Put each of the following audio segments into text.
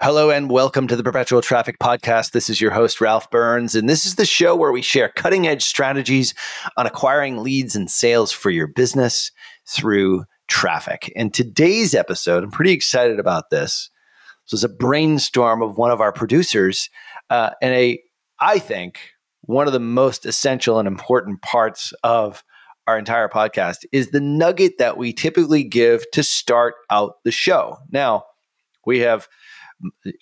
Hello and welcome to the Perpetual Traffic Podcast. This is your host, Ralph Burns, and this is the show where we share cutting edge strategies on acquiring leads and sales for your business through traffic. And today's episode, I'm pretty excited about this. This was a brainstorm of one of our producers uh, and a, I think, one of the most essential and important parts of our entire podcast is the nugget that we typically give to start out the show. Now, we have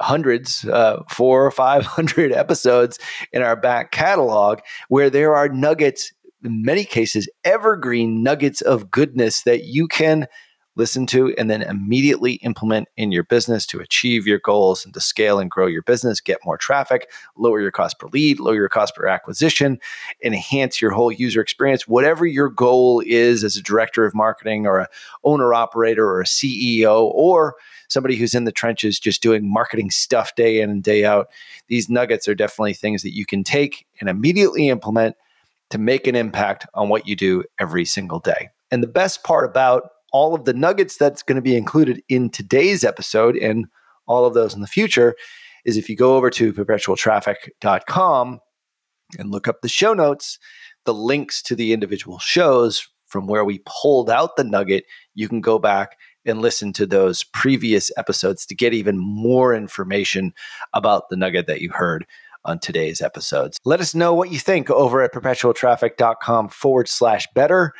hundreds, uh, four or 500 episodes in our back catalog where there are nuggets, in many cases, evergreen nuggets of goodness that you can listen to, and then immediately implement in your business to achieve your goals and to scale and grow your business, get more traffic, lower your cost per lead, lower your cost per acquisition, enhance your whole user experience. Whatever your goal is as a director of marketing or a owner operator or a CEO or somebody who's in the trenches just doing marketing stuff day in and day out, these nuggets are definitely things that you can take and immediately implement to make an impact on what you do every single day. And the best part about all of the nuggets that's going to be included in today's episode and all of those in the future is if you go over to perpetualtraffic.com and look up the show notes, the links to the individual shows from where we pulled out the nugget, you can go back and listen to those previous episodes to get even more information about the nugget that you heard on today's episodes. Let us know what you think over at perpetualtraffic.com forward slash better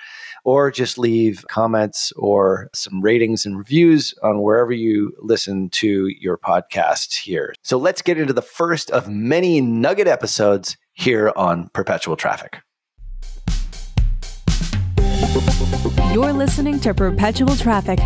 or just leave comments or some ratings and reviews on wherever you listen to your podcast here. So let's get into the first of many nugget episodes here on Perpetual Traffic. You're listening to Perpetual Traffic.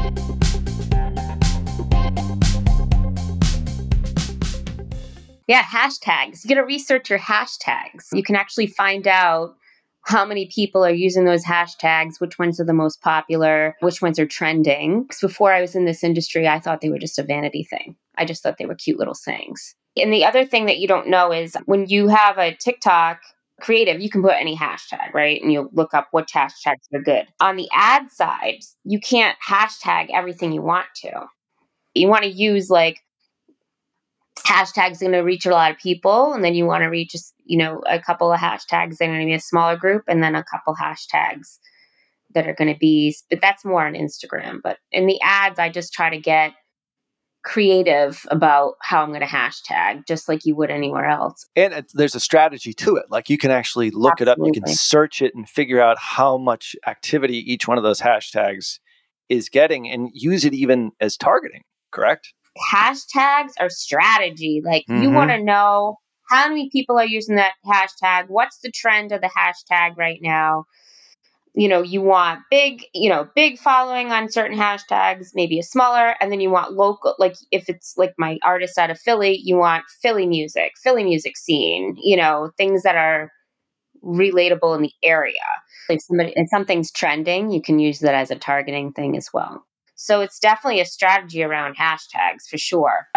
Yeah, hashtags. You got to research your hashtags. You can actually find out how many people are using those hashtags, which ones are the most popular, which ones are trending. Because before I was in this industry, I thought they were just a vanity thing. I just thought they were cute little sayings. And the other thing that you don't know is when you have a TikTok creative, you can put any hashtag, right? And you'll look up which hashtags are good. On the ad side, you can't hashtag everything you want to. You want to use like hashtags going to reach a lot of people and then you want to reach you know a couple of hashtags that are going to be a smaller group and then a couple hashtags that are going to be but that's more on instagram but in the ads i just try to get creative about how i'm going to hashtag just like you would anywhere else and there's a strategy to it like you can actually look Absolutely. it up you can search it and figure out how much activity each one of those hashtags is getting and use it even as targeting correct hashtags are strategy. Like mm-hmm. you want to know how many people are using that hashtag, what's the trend of the hashtag right now. You know, you want big, you know, big following on certain hashtags, maybe a smaller, and then you want local, like if it's like my artist out of Philly, you want Philly music, Philly music scene, you know, things that are relatable in the area. If somebody if something's trending, you can use that as a targeting thing as well. So it's definitely a strategy around hashtags for sure.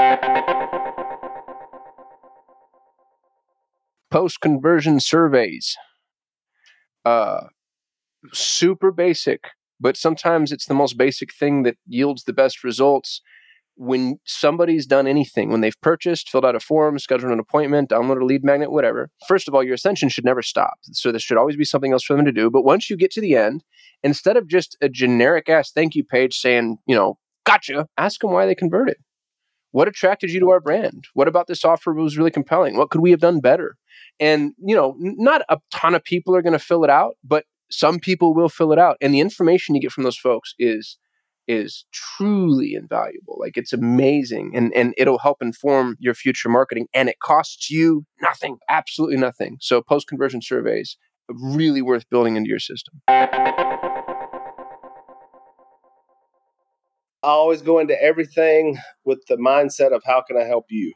Post conversion surveys. Uh, super basic, but sometimes it's the most basic thing that yields the best results when somebody's done anything, when they've purchased, filled out a form, scheduled an appointment, downloaded a lead magnet, whatever, first of all, your ascension should never stop. So there should always be something else for them to do. But once you get to the end, instead of just a generic ass thank you page saying, you know, gotcha, ask them why they converted. What attracted you to our brand? What about this offer was really compelling? What could we have done better? And, you know, not a ton of people are going to fill it out, but some people will fill it out. And the information you get from those folks is is truly invaluable. Like it's amazing and, and it'll help inform your future marketing and it costs you nothing, absolutely nothing. So post conversion surveys really worth building into your system. I always go into everything with the mindset of how can I help you?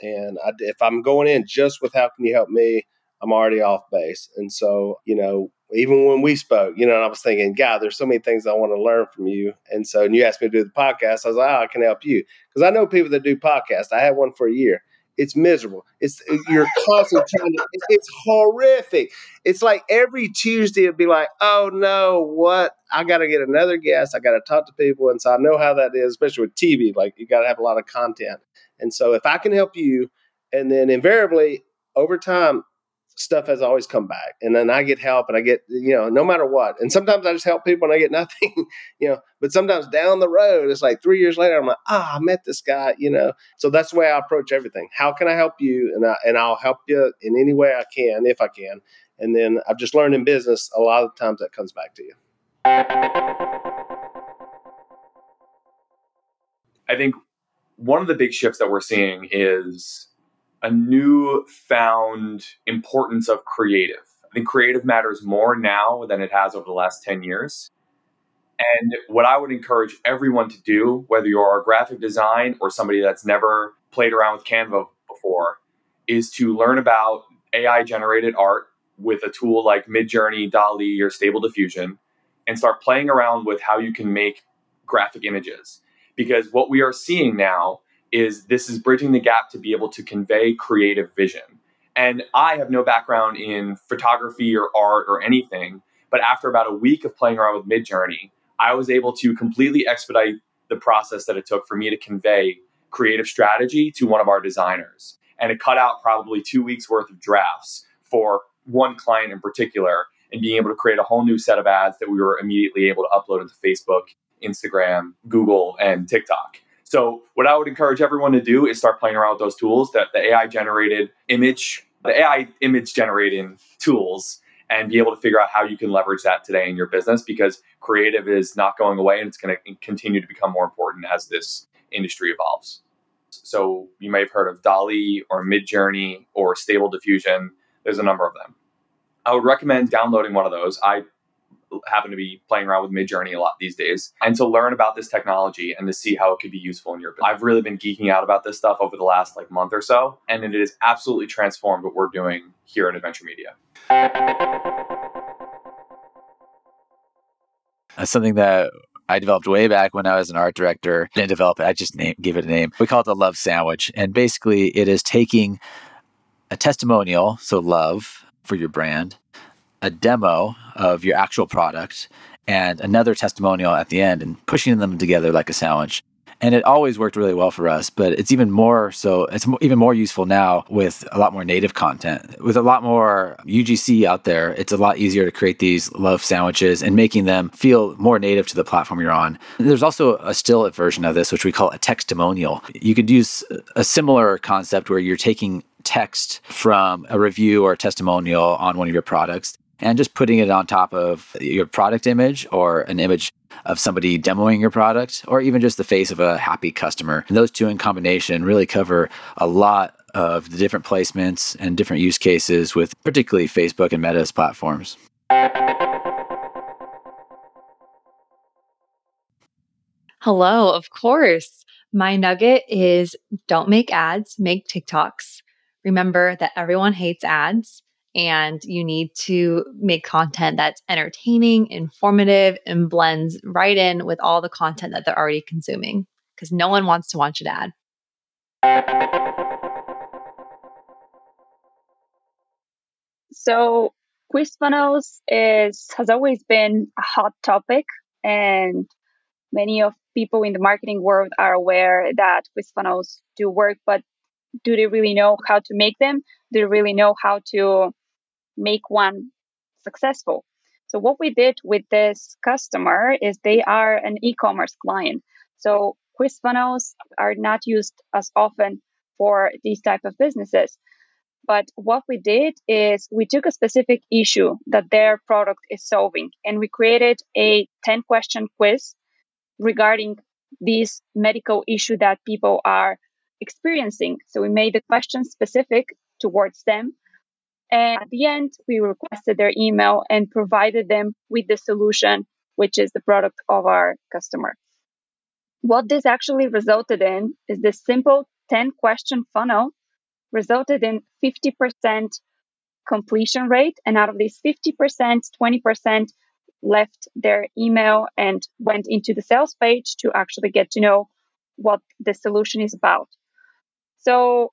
And I, if I'm going in just with how can you help me, I'm already off base. And so, you know, even when we spoke, you know, and I was thinking, God, there's so many things I want to learn from you. And so, and you asked me to do the podcast, I was like, oh, I can help you because I know people that do podcasts. I had one for a year. It's miserable. It's uh, you're constantly trying to. It's horrific. It's like every Tuesday it'd be like, oh no, what? I got to get another guest. I got to talk to people, and so I know how that is, especially with TV. Like you got to have a lot of content. And so if I can help you, and then invariably over time, stuff has always come back. And then I get help and I get, you know, no matter what. And sometimes I just help people and I get nothing, you know, but sometimes down the road, it's like three years later, I'm like, ah, oh, I met this guy, you know. So that's the way I approach everything. How can I help you? And I and I'll help you in any way I can, if I can. And then I've just learned in business a lot of times that comes back to you. I think one of the big shifts that we're seeing is a new found importance of creative. I think creative matters more now than it has over the last 10 years. And what I would encourage everyone to do, whether you're a graphic design or somebody that's never played around with Canva before, is to learn about AI generated art with a tool like Midjourney, DALL-E, or Stable Diffusion, and start playing around with how you can make graphic images. Because what we are seeing now is this is bridging the gap to be able to convey creative vision. And I have no background in photography or art or anything, but after about a week of playing around with Midjourney, I was able to completely expedite the process that it took for me to convey creative strategy to one of our designers. And it cut out probably two weeks worth of drafts for one client in particular and being able to create a whole new set of ads that we were immediately able to upload into Facebook, Instagram, Google, and TikTok. So what I would encourage everyone to do is start playing around with those tools that the AI generated image, the AI image generating tools and be able to figure out how you can leverage that today in your business because creative is not going away and it's going to continue to become more important as this industry evolves. So you may have heard of DALL-E or Midjourney or Stable Diffusion. There's a number of them. I would recommend downloading one of those. I happen to be playing around with Midjourney a lot these days, and to learn about this technology and to see how it could be useful in your business. I've really been geeking out about this stuff over the last like month or so, and it has absolutely transformed what we're doing here at Adventure Media. That's something that I developed way back when I was an art director. Didn't develop it, I just name, gave it a name. We call it the love sandwich. And basically, it is taking a testimonial, so love for your brand, a demo of your actual product and another testimonial at the end and pushing them together like a sandwich. And it always worked really well for us, but it's even more so, it's even more useful now with a lot more native content. With a lot more UGC out there, it's a lot easier to create these love sandwiches and making them feel more native to the platform you're on. There's also a still version of this, which we call a textimonial. You could use a similar concept where you're taking text from a review or a testimonial on one of your products and just putting it on top of your product image or an image of somebody demoing your product or even just the face of a happy customer. And those two in combination really cover a lot of the different placements and different use cases with particularly Facebook and Meta's platforms. Hello, of course. My nugget is don't make ads, make TikToks. Remember that everyone hates ads and you need to make content that's entertaining, informative, and blends right in with all the content that they're already consuming because no one wants to watch an ad. So, quiz funnels is has always been a hot topic, and many of people in the marketing world are aware that quiz funnels do work, but do they really know how to make them? Do they really know how to make one successful. So what we did with this customer is they are an e-commerce client. So quiz funnels are not used as often for these type of businesses. But what we did is we took a specific issue that their product is solving and we created a 10 question quiz regarding this medical issue that people are experiencing. So we made the questions specific towards them. And at the end, we requested their email and provided them with the solution, which is the product of our customer. What this actually resulted in is this simple 10 question funnel resulted in 50% completion rate. And out of these 50%, 20% left their email and went into the sales page to actually get to know what the solution is about. So,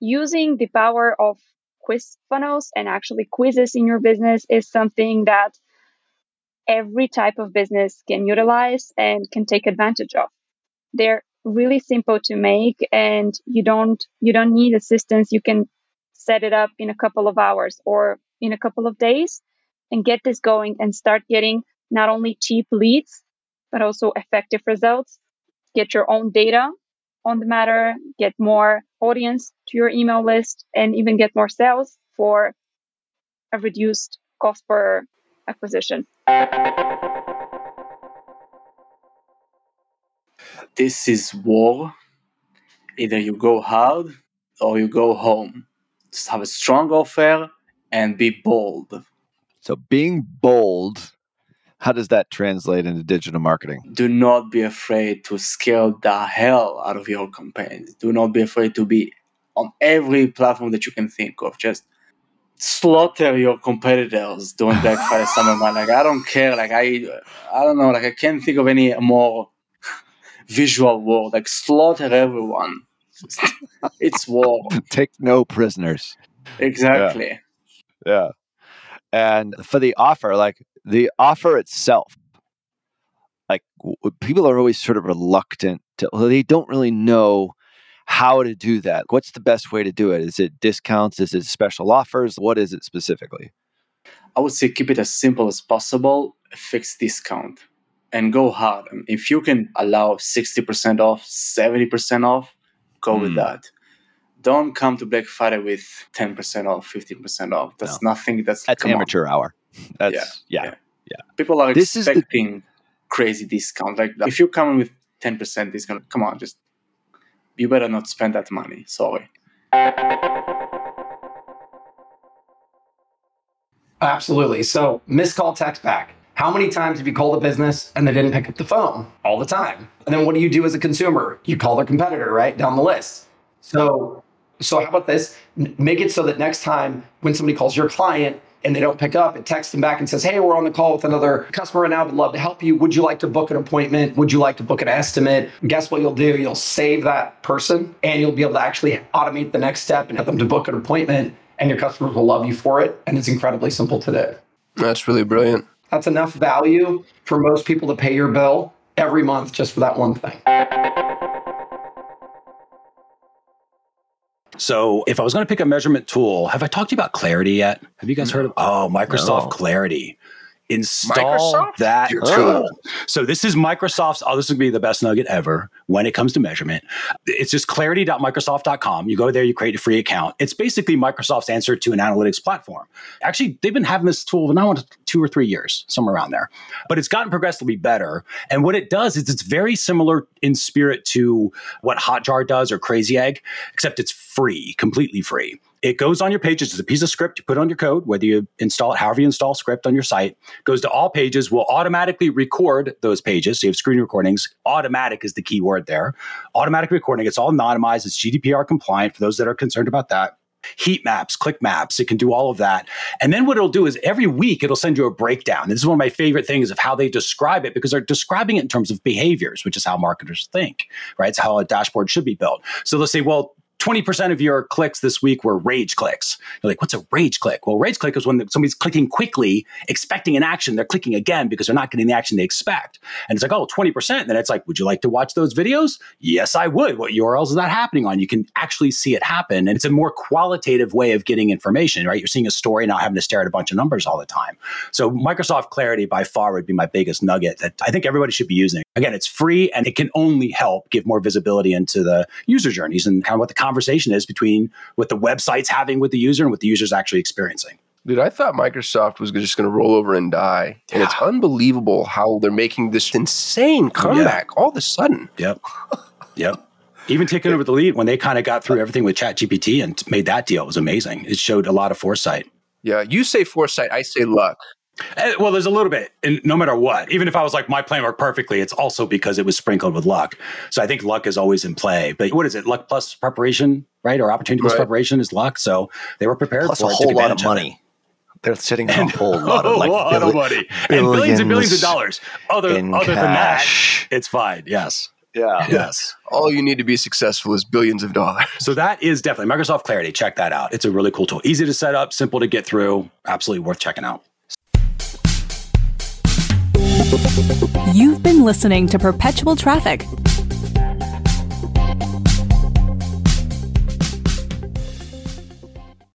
using the power of quiz funnels and actually quizzes in your business is something that every type of business can utilize and can take advantage of. They're really simple to make and you don't you don't need assistance. You can set it up in a couple of hours or in a couple of days and get this going and start getting not only cheap leads, but also effective results. Get your own data on the matter, get more audience to your email list, and even get more sales for a reduced cost per acquisition. This is war. Either you go hard or you go home. Just have a strong offer and be bold. So being bold, how does that translate into digital marketing? Do not be afraid to scale the hell out of your campaigns. Do not be afraid to be on every platform that you can think of. Just slaughter your competitors during Black Friday Summer Man. Like I don't care. Like I, I don't know. Like I can't think of any more visual word. Like slaughter everyone. it's war. Take no prisoners. Exactly. Yeah. yeah. And for the offer, like the offer itself, like people are always sort of reluctant to, well, they don't really know how to do that. What's the best way to do it? Is it discounts? Is it special offers? What is it specifically? I would say keep it as simple as possible, a fixed discount, and go hard. If you can allow 60% off, 70% off, go mm. with hmm. that don't come to Black Friday with 10% off, 15% off. That's no. nothing. That's, that's amateur on. hour. That's, yeah, yeah, yeah. yeah. People are this expecting the... crazy discount. Like if you're coming with 10% discount, come on, just, you better not spend that money. Sorry. Absolutely. So, missed call text back. How many times have you called a business and they didn't pick up the phone? All the time. And then what do you do as a consumer? You call their competitor, right? Down the list. So so how about this? Make it so that next time when somebody calls your client and they don't pick up, it texts them back and says, Hey, we're on the call with another customer right now. Would love to help you. Would you like to book an appointment? Would you like to book an estimate? Guess what you'll do? You'll save that person and you'll be able to actually automate the next step and get them to book an appointment. And your customers will love you for it. And it's incredibly simple to do. That's really brilliant. That's enough value for most people to pay your bill every month just for that one thing. So if I was going to pick a measurement tool, have I talked to you about Clarity yet? Have you guys heard of oh Microsoft no. Clarity? Install Microsoft? that tool. So this is Microsoft's. Oh, this would be the best nugget ever when it comes to measurement. It's just clarity.microsoft.com. You go there, you create a free account. It's basically Microsoft's answer to an analytics platform. Actually, they've been having this tool for now two or three years, somewhere around there. But it's gotten progressively better. And what it does is it's very similar in spirit to what Hotjar does or Crazy Egg, except it's free, completely free. It goes on your pages. It's a piece of script you put on your code, whether you install it, however you install script on your site, goes to all pages, will automatically record those pages. So you have screen recordings. Automatic is the key word there. Automatic recording. It's all anonymized. It's GDPR compliant for those that are concerned about that heat maps, click maps. It can do all of that. And then what it'll do is every week it'll send you a breakdown. This is one of my favorite things of how they describe it because they're describing it in terms of behaviors, which is how marketers think, right? It's how a dashboard should be built. So they'll say, well, 20% of your clicks this week were rage clicks. You're like, what's a rage click? Well, rage click is when somebody's clicking quickly, expecting an action. They're clicking again because they're not getting the action they expect. And it's like, oh, 20%. And then it's like, would you like to watch those videos? Yes, I would. What URLs is that happening on? You can actually see it happen. And it's a more qualitative way of getting information, right? You're seeing a story, not having to stare at a bunch of numbers all the time. So Microsoft Clarity by far would be my biggest nugget that I think everybody should be using. Again, it's free and it can only help give more visibility into the user journeys and kind of what the conversation is between what the website's having with the user and what the user's actually experiencing. Dude, I thought Microsoft was just going to roll over and die. And it's unbelievable how they're making this insane comeback all of a sudden. Yep. Yep. Even taking over the lead when they kind of got through everything with ChatGPT and made that deal was amazing. It showed a lot of foresight. Yeah, you say foresight, I say luck. Uh, well, there's a little bit, and no matter what, even if I was like my plan worked perfectly, it's also because it was sprinkled with luck. So I think luck is always in play. But what is it? Luck plus preparation, right? Or opportunity plus Right. preparation is luck. So they were prepared Plus for a it, whole lot of advantage money. They're sitting on a And whole lot of like a lot of money and billions and billions of dollars. Other in other than that, it's fine. Yes. Yeah. Yes. All you need to be successful is billions of dollars. So that is definitely Microsoft Clarity. Check that out. It's a really cool tool. Easy to set up, simple to get through. Absolutely worth checking out. You've been listening to Perpetual Traffic,